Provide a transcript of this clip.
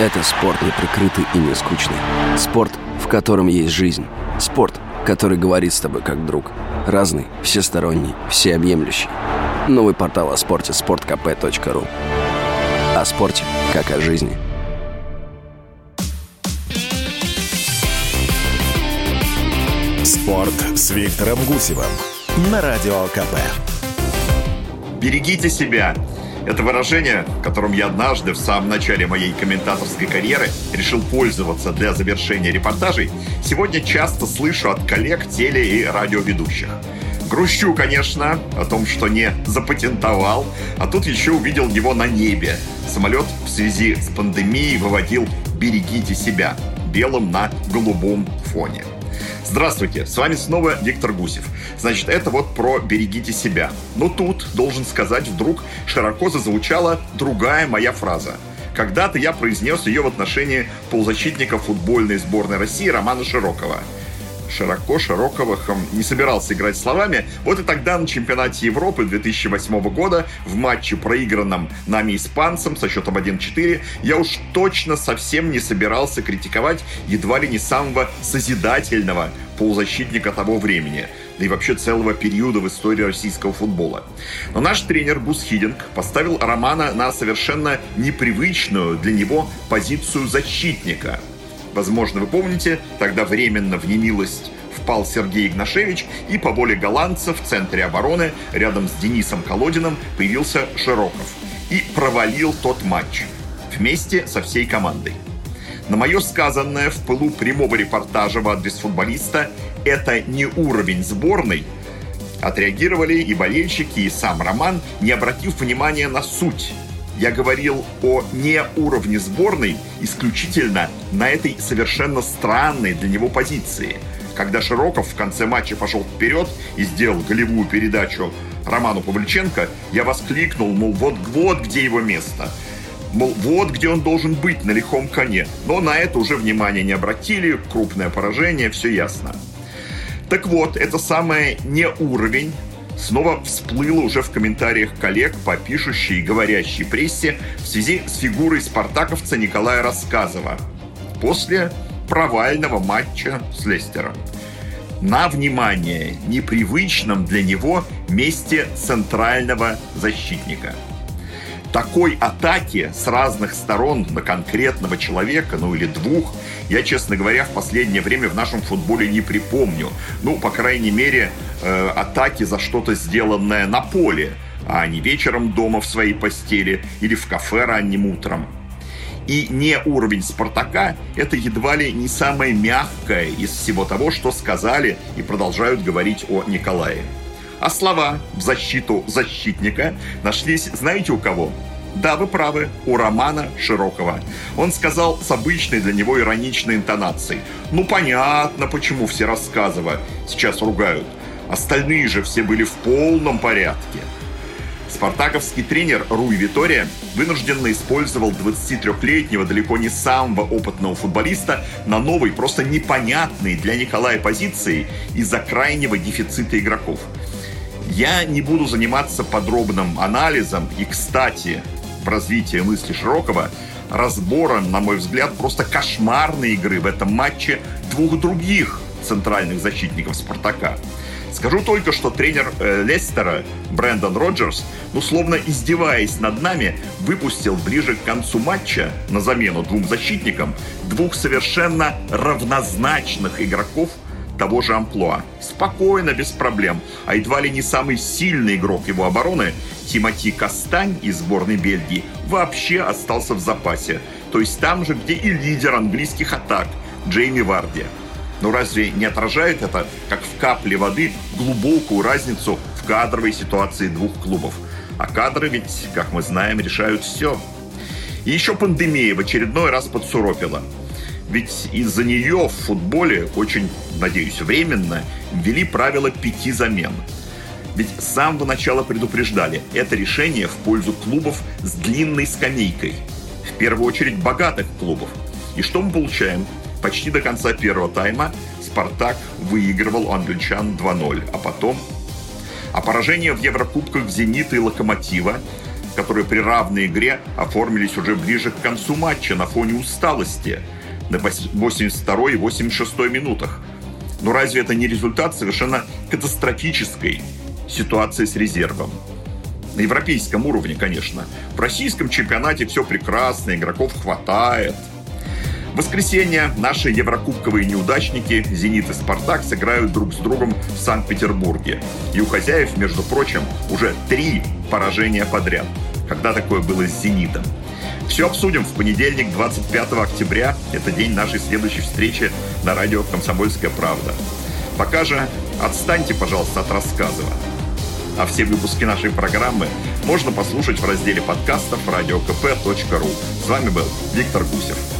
Это спорт неприкрытый и не скучный. Спорт, в котором есть жизнь. Спорт, который говорит с тобой как друг. Разный, всесторонний, всеобъемлющий. Новый портал о спорте – sportkp.ru О спорте, как о жизни. Спорт с Виктором Гусевым на Радио КП. Берегите себя. Это выражение, которым я однажды в самом начале моей комментаторской карьеры решил пользоваться для завершения репортажей, сегодня часто слышу от коллег теле- и радиоведущих. Грущу, конечно, о том, что не запатентовал, а тут еще увидел его на небе. Самолет в связи с пандемией выводил «Берегите себя» белым на голубом фоне. Здравствуйте, с вами снова Виктор Гусев. Значит, это вот про «берегите себя». Но тут, должен сказать, вдруг широко зазвучала другая моя фраза. Когда-то я произнес ее в отношении полузащитника футбольной сборной России Романа Широкова – широко Широковых не собирался играть словами. Вот и тогда на чемпионате Европы 2008 года в матче, проигранном нами испанцам со счетом 1-4, я уж точно совсем не собирался критиковать едва ли не самого созидательного полузащитника того времени, да и вообще целого периода в истории российского футбола. Но наш тренер Гус Хидинг поставил Романа на совершенно непривычную для него позицию защитника – Возможно, вы помните, тогда временно в немилость впал Сергей Игнашевич, и по воле голландцев в центре обороны рядом с Денисом Колодиным появился Широков и провалил тот матч вместе со всей командой. На мое сказанное в пылу прямого репортажа в адрес футболиста «это не уровень сборной», отреагировали и болельщики, и сам Роман, не обратив внимания на суть я говорил о не уровне сборной исключительно на этой совершенно странной для него позиции. Когда Широков в конце матча пошел вперед и сделал голевую передачу Роману Павлюченко, я воскликнул, мол, вот, вот где его место. Мол, вот где он должен быть на лихом коне. Но на это уже внимания не обратили, крупное поражение, все ясно. Так вот, это самое не уровень снова всплыло уже в комментариях коллег по пишущей и говорящей прессе в связи с фигурой спартаковца Николая Рассказова после провального матча с Лестером. На, внимание, непривычном для него месте центрального защитника – такой атаки с разных сторон на конкретного человека, ну или двух, я, честно говоря, в последнее время в нашем футболе не припомню. Ну, по крайней мере, э, атаки за что-то сделанное на поле, а не вечером дома в своей постели или в кафе ранним утром. И не уровень Спартака – это едва ли не самое мягкое из всего того, что сказали и продолжают говорить о Николае. А слова в защиту защитника нашлись, знаете, у кого? Да, вы правы, у Романа Широкого. Он сказал с обычной для него ироничной интонацией. Ну, понятно, почему все рассказывая сейчас ругают. Остальные же все были в полном порядке. Спартаковский тренер Руй Витория вынужденно использовал 23-летнего, далеко не самого опытного футболиста на новой, просто непонятной для Николая позиции из-за крайнего дефицита игроков – я не буду заниматься подробным анализом и, кстати, в развитии мысли Широкого, разбором, на мой взгляд, просто кошмарной игры в этом матче двух других центральных защитников «Спартака». Скажу только, что тренер э, Лестера Брэндон Роджерс, ну, словно издеваясь над нами, выпустил ближе к концу матча на замену двум защитникам двух совершенно равнозначных игроков – того же амплуа. Спокойно, без проблем. А едва ли не самый сильный игрок его обороны, Тимати Кастань из сборной Бельгии, вообще остался в запасе. То есть там же, где и лидер английских атак, Джейми Варди. Но разве не отражает это, как в капле воды, глубокую разницу в кадровой ситуации двух клубов? А кадры ведь, как мы знаем, решают все. И еще пандемия в очередной раз подсуропила. Ведь из-за нее в футболе, очень, надеюсь, временно, ввели правило пяти замен. Ведь с самого начала предупреждали, это решение в пользу клубов с длинной скамейкой. В первую очередь богатых клубов. И что мы получаем? Почти до конца первого тайма «Спартак» выигрывал у англичан 2-0, а потом... А поражение в Еврокубках «Зенита» и «Локомотива» которые при равной игре оформились уже ближе к концу матча на фоне усталости на 82 и 86 минутах. Но разве это не результат совершенно катастрофической ситуации с резервом? На европейском уровне, конечно. В российском чемпионате все прекрасно, игроков хватает. В воскресенье наши еврокубковые неудачники «Зенит» и «Спартак» сыграют друг с другом в Санкт-Петербурге. И у хозяев, между прочим, уже три поражения подряд. Когда такое было с «Зенитом»? Все обсудим в понедельник, 25 октября. Это день нашей следующей встречи на радио «Комсомольская правда». Пока же отстаньте, пожалуйста, от рассказа. А все выпуски нашей программы можно послушать в разделе подкастов radiokp.ru. С вами был Виктор Гусев.